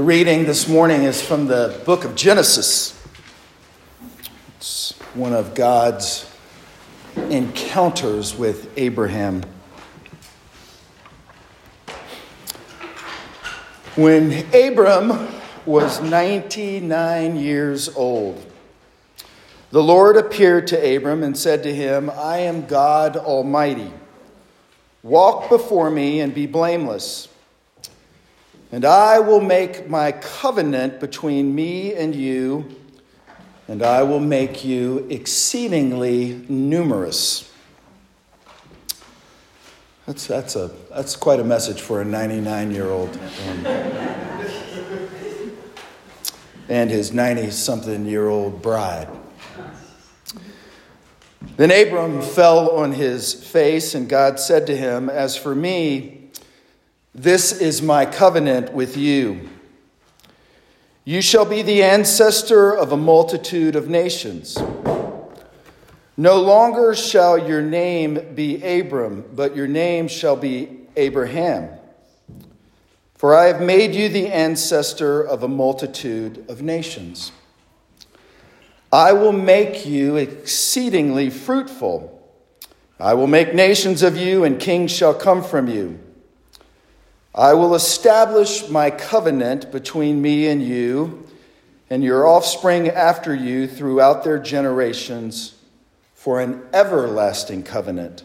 The reading this morning is from the book of Genesis. It's one of God's encounters with Abraham. When Abram was 99 years old, the Lord appeared to Abram and said to him, I am God Almighty. Walk before me and be blameless. And I will make my covenant between me and you, and I will make you exceedingly numerous. That's, that's, a, that's quite a message for a 99 year old um, and his 90 something year old bride. Then Abram fell on his face, and God said to him, As for me, this is my covenant with you. You shall be the ancestor of a multitude of nations. No longer shall your name be Abram, but your name shall be Abraham. For I have made you the ancestor of a multitude of nations. I will make you exceedingly fruitful. I will make nations of you, and kings shall come from you. I will establish my covenant between me and you and your offspring after you throughout their generations for an everlasting covenant,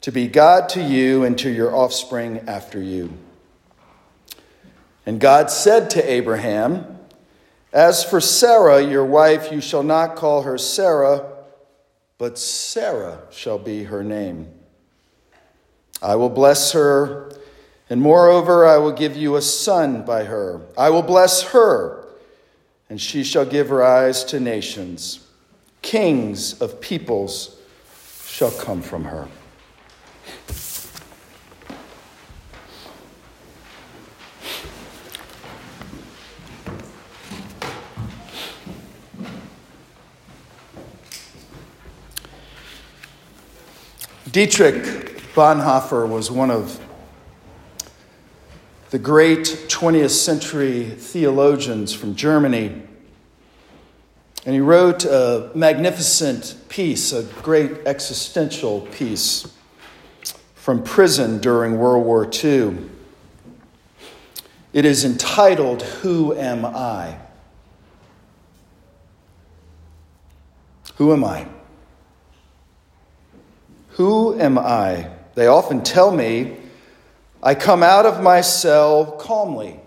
to be God to you and to your offspring after you. And God said to Abraham, As for Sarai, your wife, you shall not call her Sarai, but Sarah shall be her name. I will bless her and moreover, I will give you a son by her. I will bless her, and she shall give rise to nations. Kings of peoples shall come from her. Dietrich Bonhoeffer was one of the great 20th century theologians from Germany. And he wrote a magnificent piece, a great existential piece from prison during World War II. It is entitled, Who Am I? Who am I? Who am I? They often tell me I come out of my cell calmly,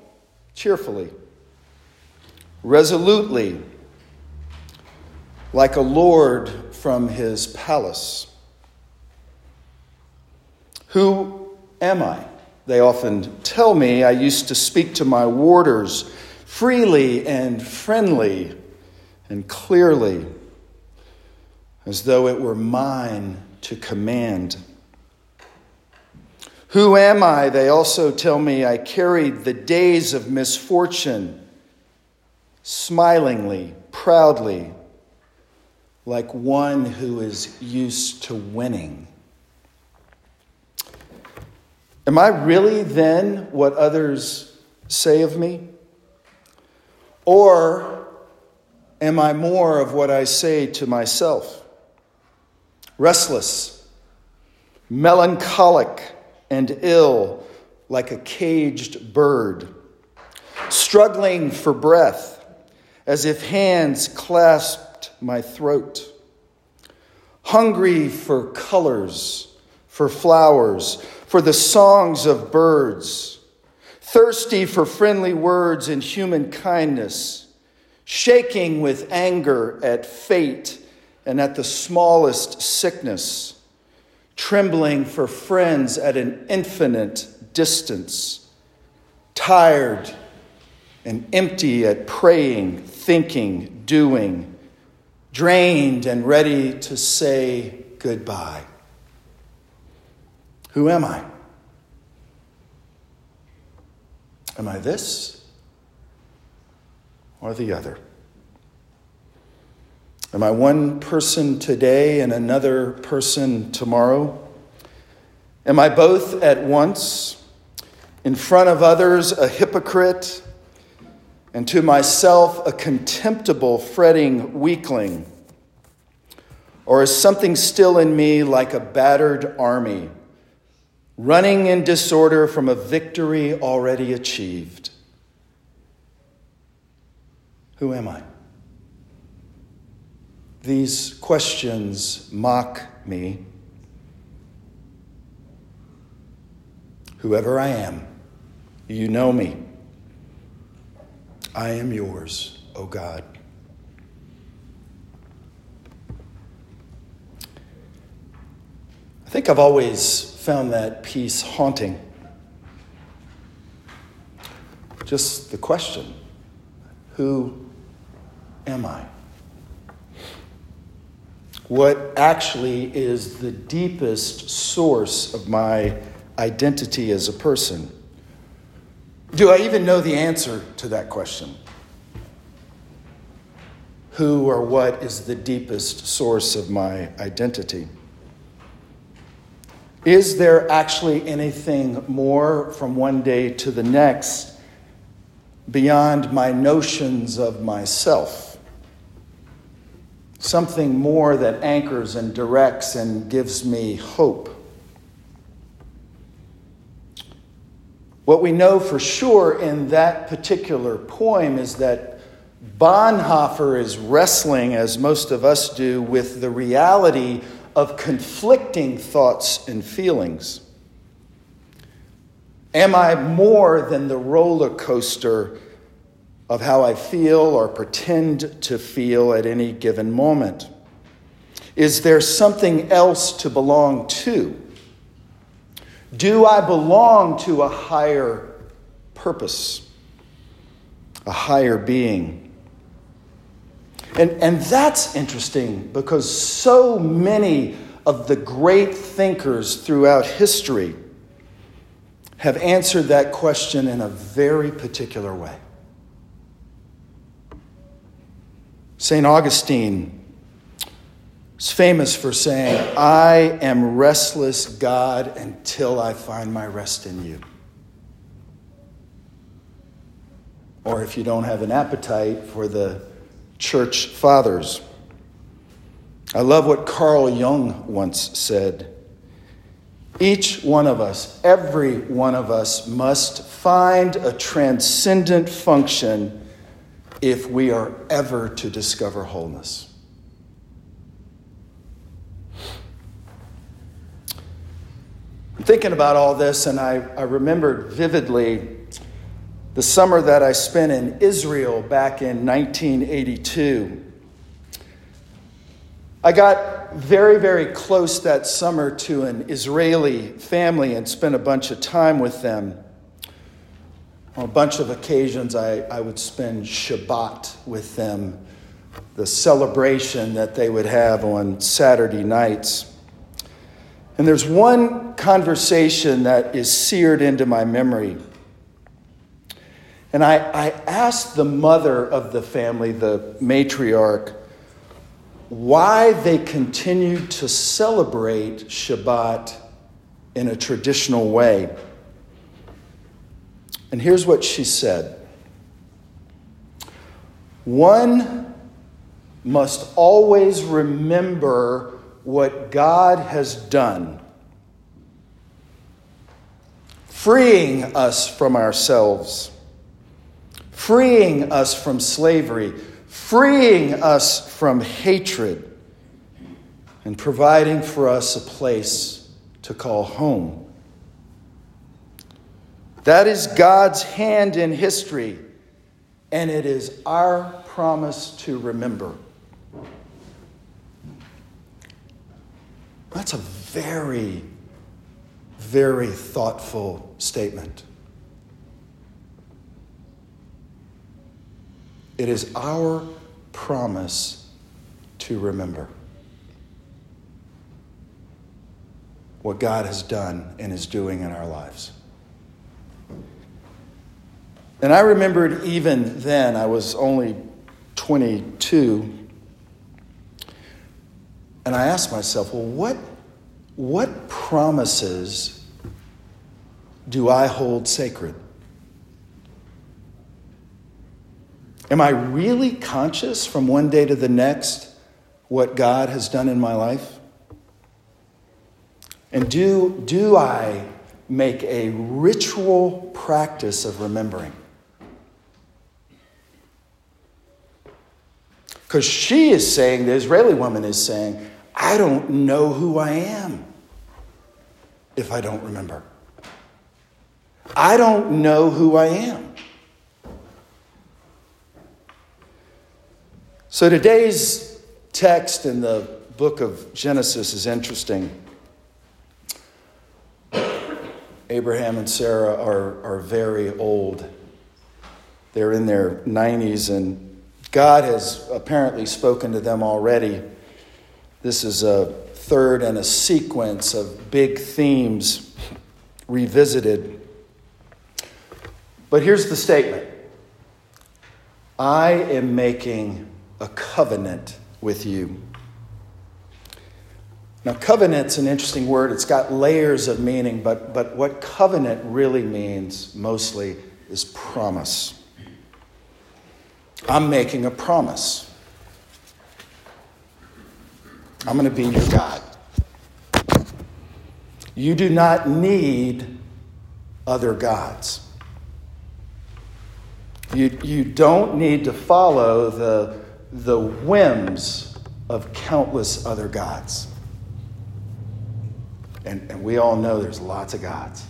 cheerfully, resolutely, like a lord from his palace. Who am I? They often tell me I used to speak to my warders freely and friendly and clearly, as though it were mine to command. Who am I? They also tell me I carried the days of misfortune smilingly, proudly, like one who is used to winning. Am I really then what others say of me? Or am I more of what I say to myself? Restless, melancholic, and ill like a caged bird, struggling for breath as if hands clasped my throat, hungry for colors, for flowers, for the songs of birds, thirsty for friendly words and human kindness, shaking with anger at fate and at the smallest sickness trembling for friends at an infinite distance, tired and empty at praying, thinking, doing, drained and ready to say goodbye. Who am I? Am I this or the other? Am I one person today and another person tomorrow? Am I both at once? In front of others, a hypocrite, and to myself a contemptible, fretting weakling? Or is something still in me like a battered army, running in disorder from a victory already achieved? Who am I? These questions mock me. Whoever I am, you know me. I am yours, O God. I think I've always found that piece haunting. Just the question who am I? What actually is the deepest source of my identity as a person? Do I even know the answer to that question? Who or what is the deepest source of my identity? Is there actually anything more from one day to the next beyond my notions of myself? Something more that anchors and directs and gives me hope. What we know for sure in that particular poem is that Bonhoeffer is wrestling, as most of us do, with the reality of conflicting thoughts and feelings. Am I more than the roller coaster of how I feel or pretend to feel at any given moment? Is there something else to belong to? Do I belong to a higher purpose, a higher being? And, and that's interesting because so many of the great thinkers throughout history have answered that question in a very particular way. St. Augustine is famous for saying, I am restless, God, until I find my rest in you. Or if you don't have an appetite for the church fathers. I love what Carl Jung once said. Each one of us, every one of us, must find a transcendent function if we are ever to discover wholeness. I'm thinking about all this, and I, I remembered vividly the summer that I spent in Israel back in 1982. I got very, very close that summer to an Israeli family and spent a bunch of time with them. On a bunch of occasions, I, I would spend Shabbat with them, the celebration that they would have on Saturday nights. And there's one conversation that is seared into my memory. And I, I asked the mother of the family, the matriarch, why they continued to celebrate Shabbat in a traditional way. And here's what she said One must always remember what God has done, freeing us from ourselves, freeing us from slavery, freeing us from hatred, and providing for us a place to call home. That is God's hand in history, and it is our promise to remember. That's a very, very thoughtful statement. It is our promise to remember what God has done and is doing in our lives. And I remembered even then, I was only 22, and I asked myself, well, what, what promises do I hold sacred? Am I really conscious from one day to the next what God has done in my life? And do, do I make a ritual practice of remembering? Because she is saying, the Israeli woman is saying, I don't know who I am if I don't remember. I don't know who I am. So today's text in the book of Genesis is interesting. Abraham and Sarah are, are very old. They're in their 90s, and God has apparently spoken to them already. This is a third in a sequence of big themes revisited. But here's the statement I am making a covenant with you. Now, covenant's an interesting word. It's got layers of meaning, but, but what covenant really means mostly is promise. I'm making a promise. I'm going to be your God. You do not need other gods. You, you don't need to follow the, the whims of countless other gods. And, and we all know there's lots of gods.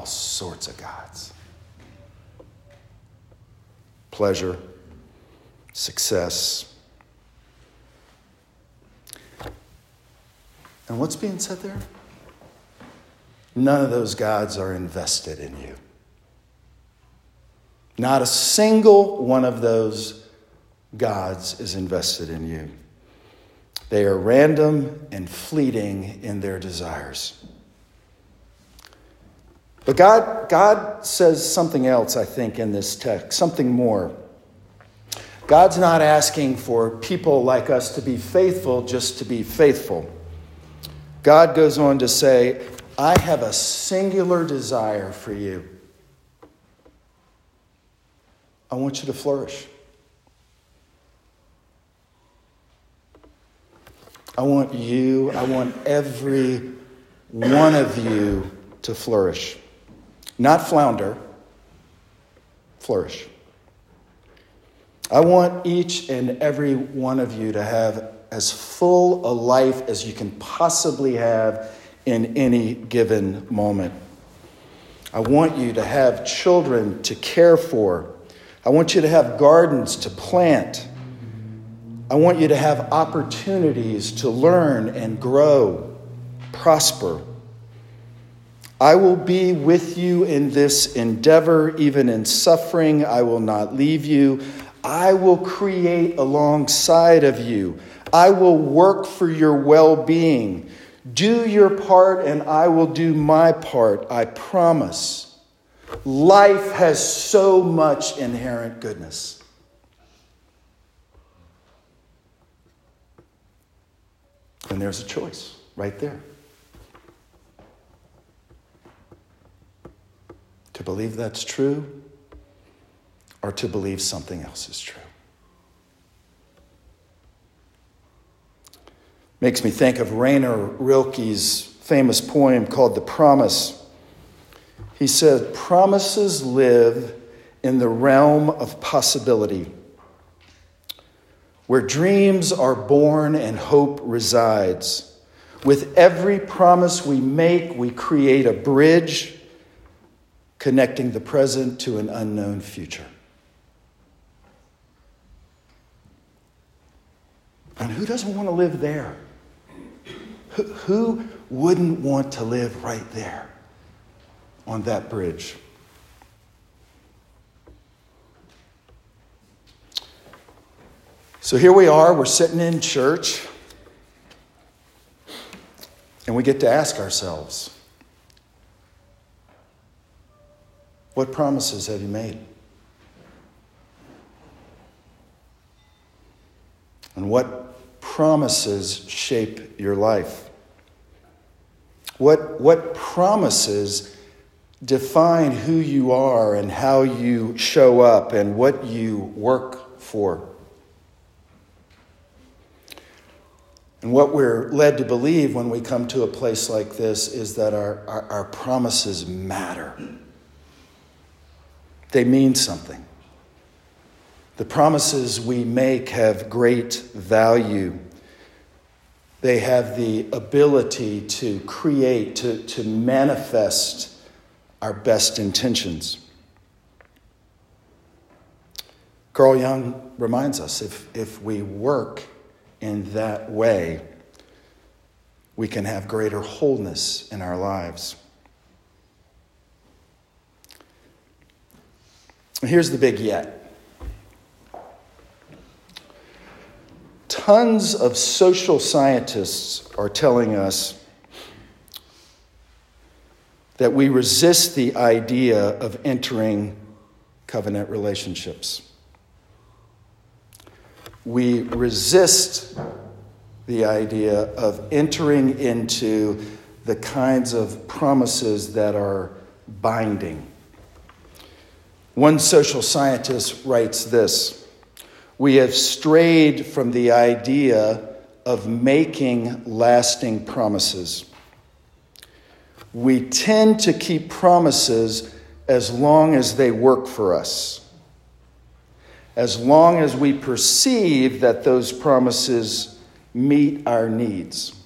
All sorts of gods. Pleasure, success. And what's being said there? None of those gods are invested in you. Not a single one of those gods is invested in you. They are random and fleeting in their desires. But God, God says something else, I think, in this text, something more. God's not asking for people like us to be faithful just to be faithful. God goes on to say, I have a singular desire for you. I want you to flourish. I want you, I want every one of you to flourish. Not flounder, flourish. I want each and every one of you to have as full a life as you can possibly have in any given moment. I want you to have children to care for. I want you to have gardens to plant. I want you to have opportunities to learn and grow, prosper. I will be with you in this endeavor, even in suffering. I will not leave you. I will create alongside of you. I will work for your well being. Do your part, and I will do my part. I promise. Life has so much inherent goodness. And there's a choice right there. To believe that's true or to believe something else is true. Makes me think of Rainer Rilke's famous poem called The Promise. He said, Promises live in the realm of possibility where dreams are born and hope resides. With every promise we make, we create a bridge connecting the present to an unknown future. And who doesn't want to live there? Who wouldn't want to live right there on that bridge? So here we are, we're sitting in church, and we get to ask ourselves what promises have you made? And what promises shape your life? What, what promises define who you are and how you show up and what you work for. And what we're led to believe when we come to a place like this is that our, our, our promises matter. They mean something. The promises we make have great value. They have the ability to create, to, to manifest our best intentions. Carl Jung reminds us if, if we work in that way, we can have greater wholeness in our lives. Here's the big yet. Tons of social scientists are telling us that we resist the idea of entering covenant relationships. We resist the idea of entering into the kinds of promises that are binding. One social scientist writes this We have strayed from the idea of making lasting promises. We tend to keep promises as long as they work for us as long as we perceive that those promises meet our needs.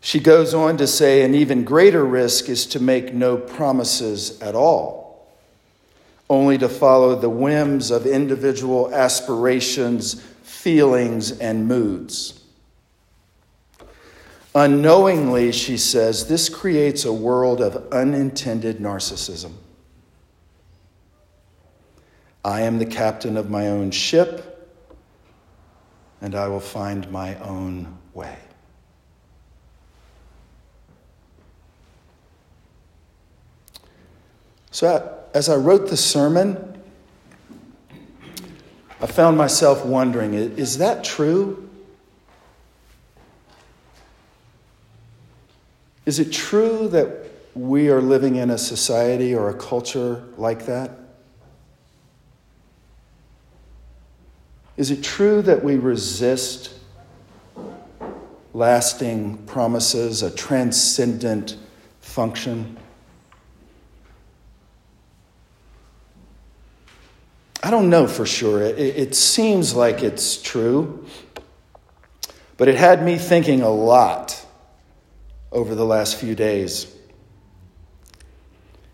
She goes on to say an even greater risk is to make no promises at all, only to follow the whims of individual aspirations, feelings, and moods. Unknowingly, she says, this creates a world of unintended narcissism. I am the captain of my own ship, and I will find my own way. So, as I wrote the sermon, I found myself wondering is that true? Is it true that we are living in a society or a culture like that? Is it true that we resist lasting promises, a transcendent function? I don't know for sure. It, it, seems like it's true, but it had me thinking a lot over the last few days.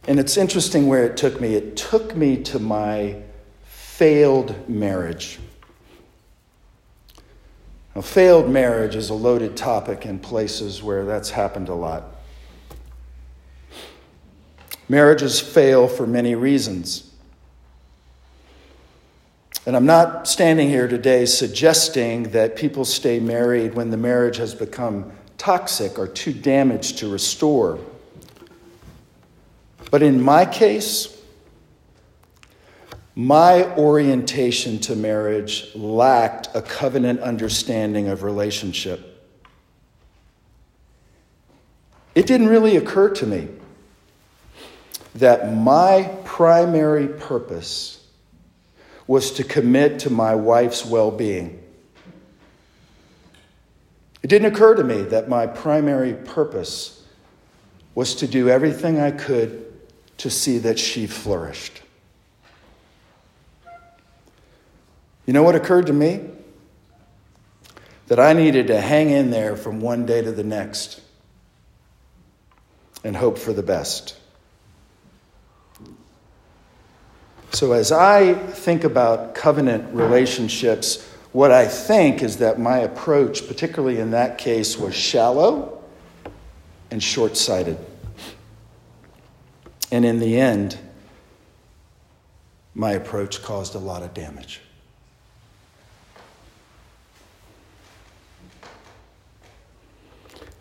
And it's interesting where it took me. It took me to my failed marriage. A failed marriage is a loaded topic in places where that's happened a lot. Marriages fail for many reasons. And I'm not standing here today suggesting that people stay married when the marriage has become toxic or too damaged to restore. But in my case, my orientation to marriage lacked a covenant understanding of relationship. It didn't really occur to me that my primary purpose was to commit to my wife's well being. It didn't occur to me that my primary purpose was to do everything I could to see that she flourished. You know what occurred to me? That I needed to hang in there from one day to the next and hope for the best. So, as I think about covenant relationships, what I think is that my approach, particularly in that case, was shallow and short sighted. And in the end, my approach caused a lot of damage.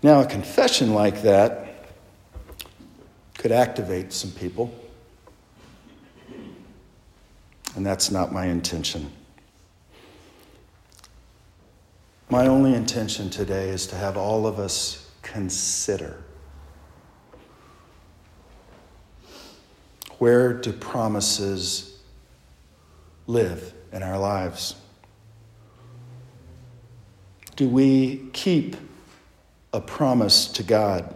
Now, a confession like that could activate some people, and that's not my intention. My only intention today is to have all of us consider Where do promises live in our lives? Do we keep a promise to God?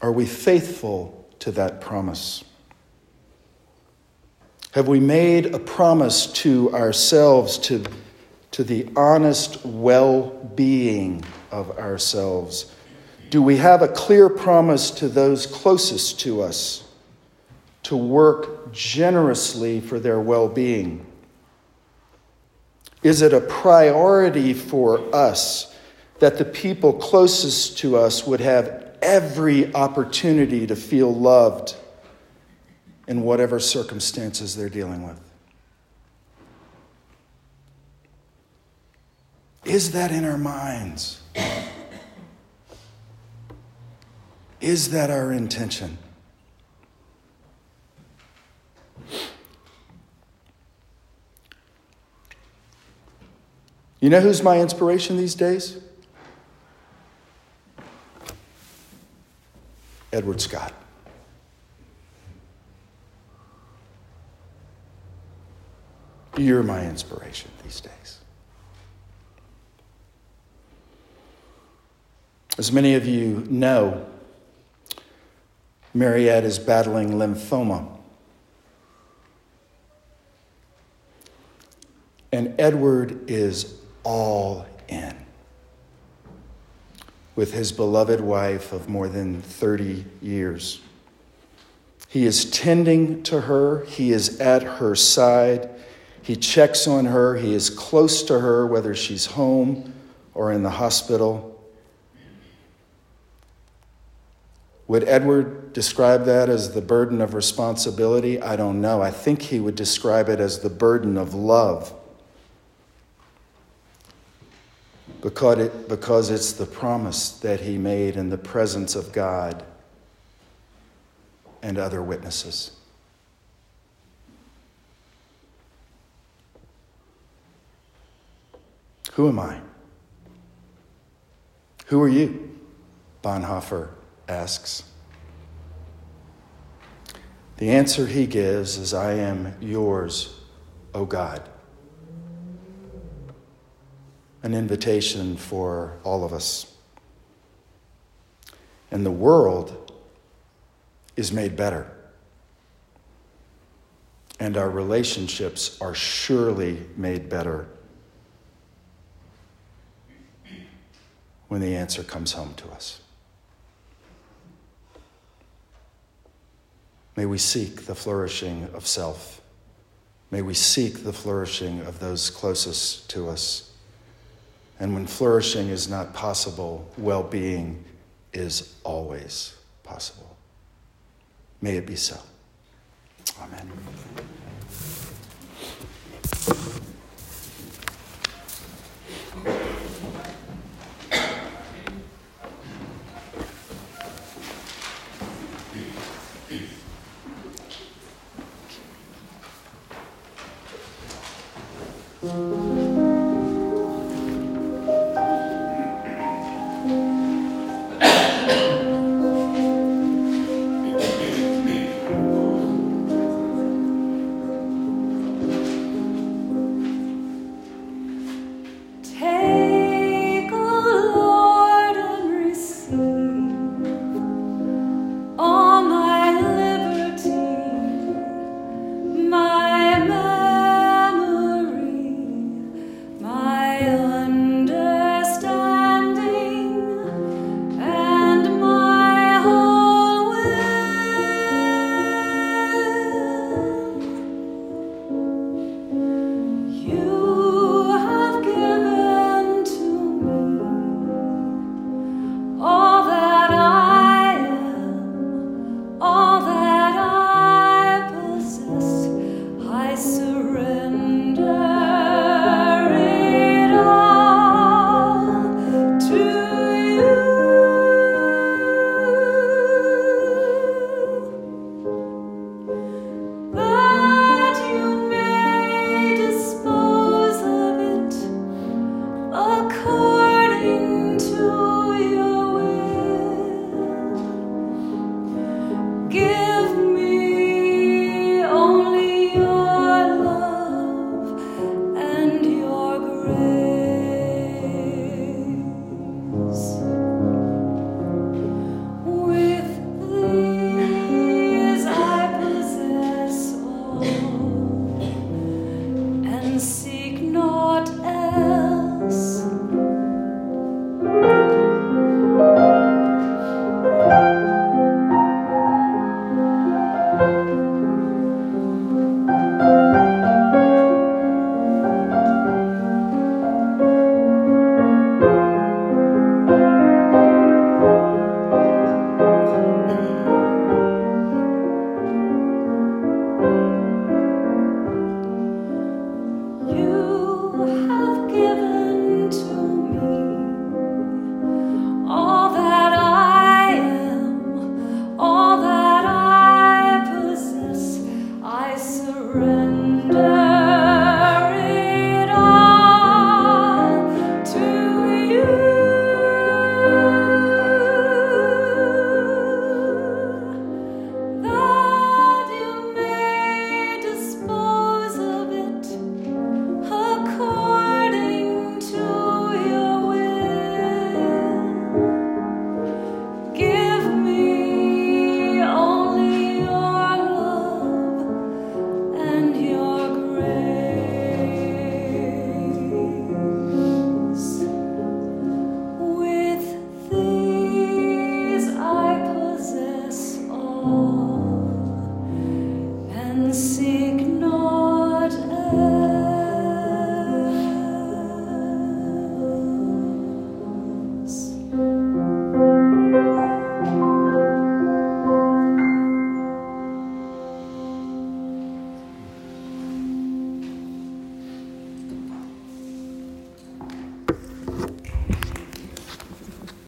Are we faithful to that promise? Have we made a promise to ourselves to, to the honest well being of ourselves? Do we have a clear promise to those closest to us to work generously for their well being? Is it a priority for us that the people closest to us would have every opportunity to feel loved in whatever circumstances they're dealing with? Is that in our minds? Is that our intention? You know who's my inspiration these days? Edward Scott. You're my inspiration these days. As many of you know, Mariette is battling lymphoma. And Edward is all in with his beloved wife of more than 30 years. He is tending to her, he is at her side, he checks on her, he is close to her, whether she's home or in the hospital. Would Edward describe that as the burden of responsibility? I don't know. I think he would describe it as the burden of love. because, it, because it's the promise that he made in the presence of God and other witnesses. Who am I? Who are you? Bonhoeffer asks. The answer he gives is I am yours, O God an invitation for all of us. And the world is made better. And our relationships are surely made better when the answer comes home to us. May we seek the flourishing of self. May we seek the flourishing of those closest to us. And when flourishing is not possible, well being is always possible. May it be so. Amen.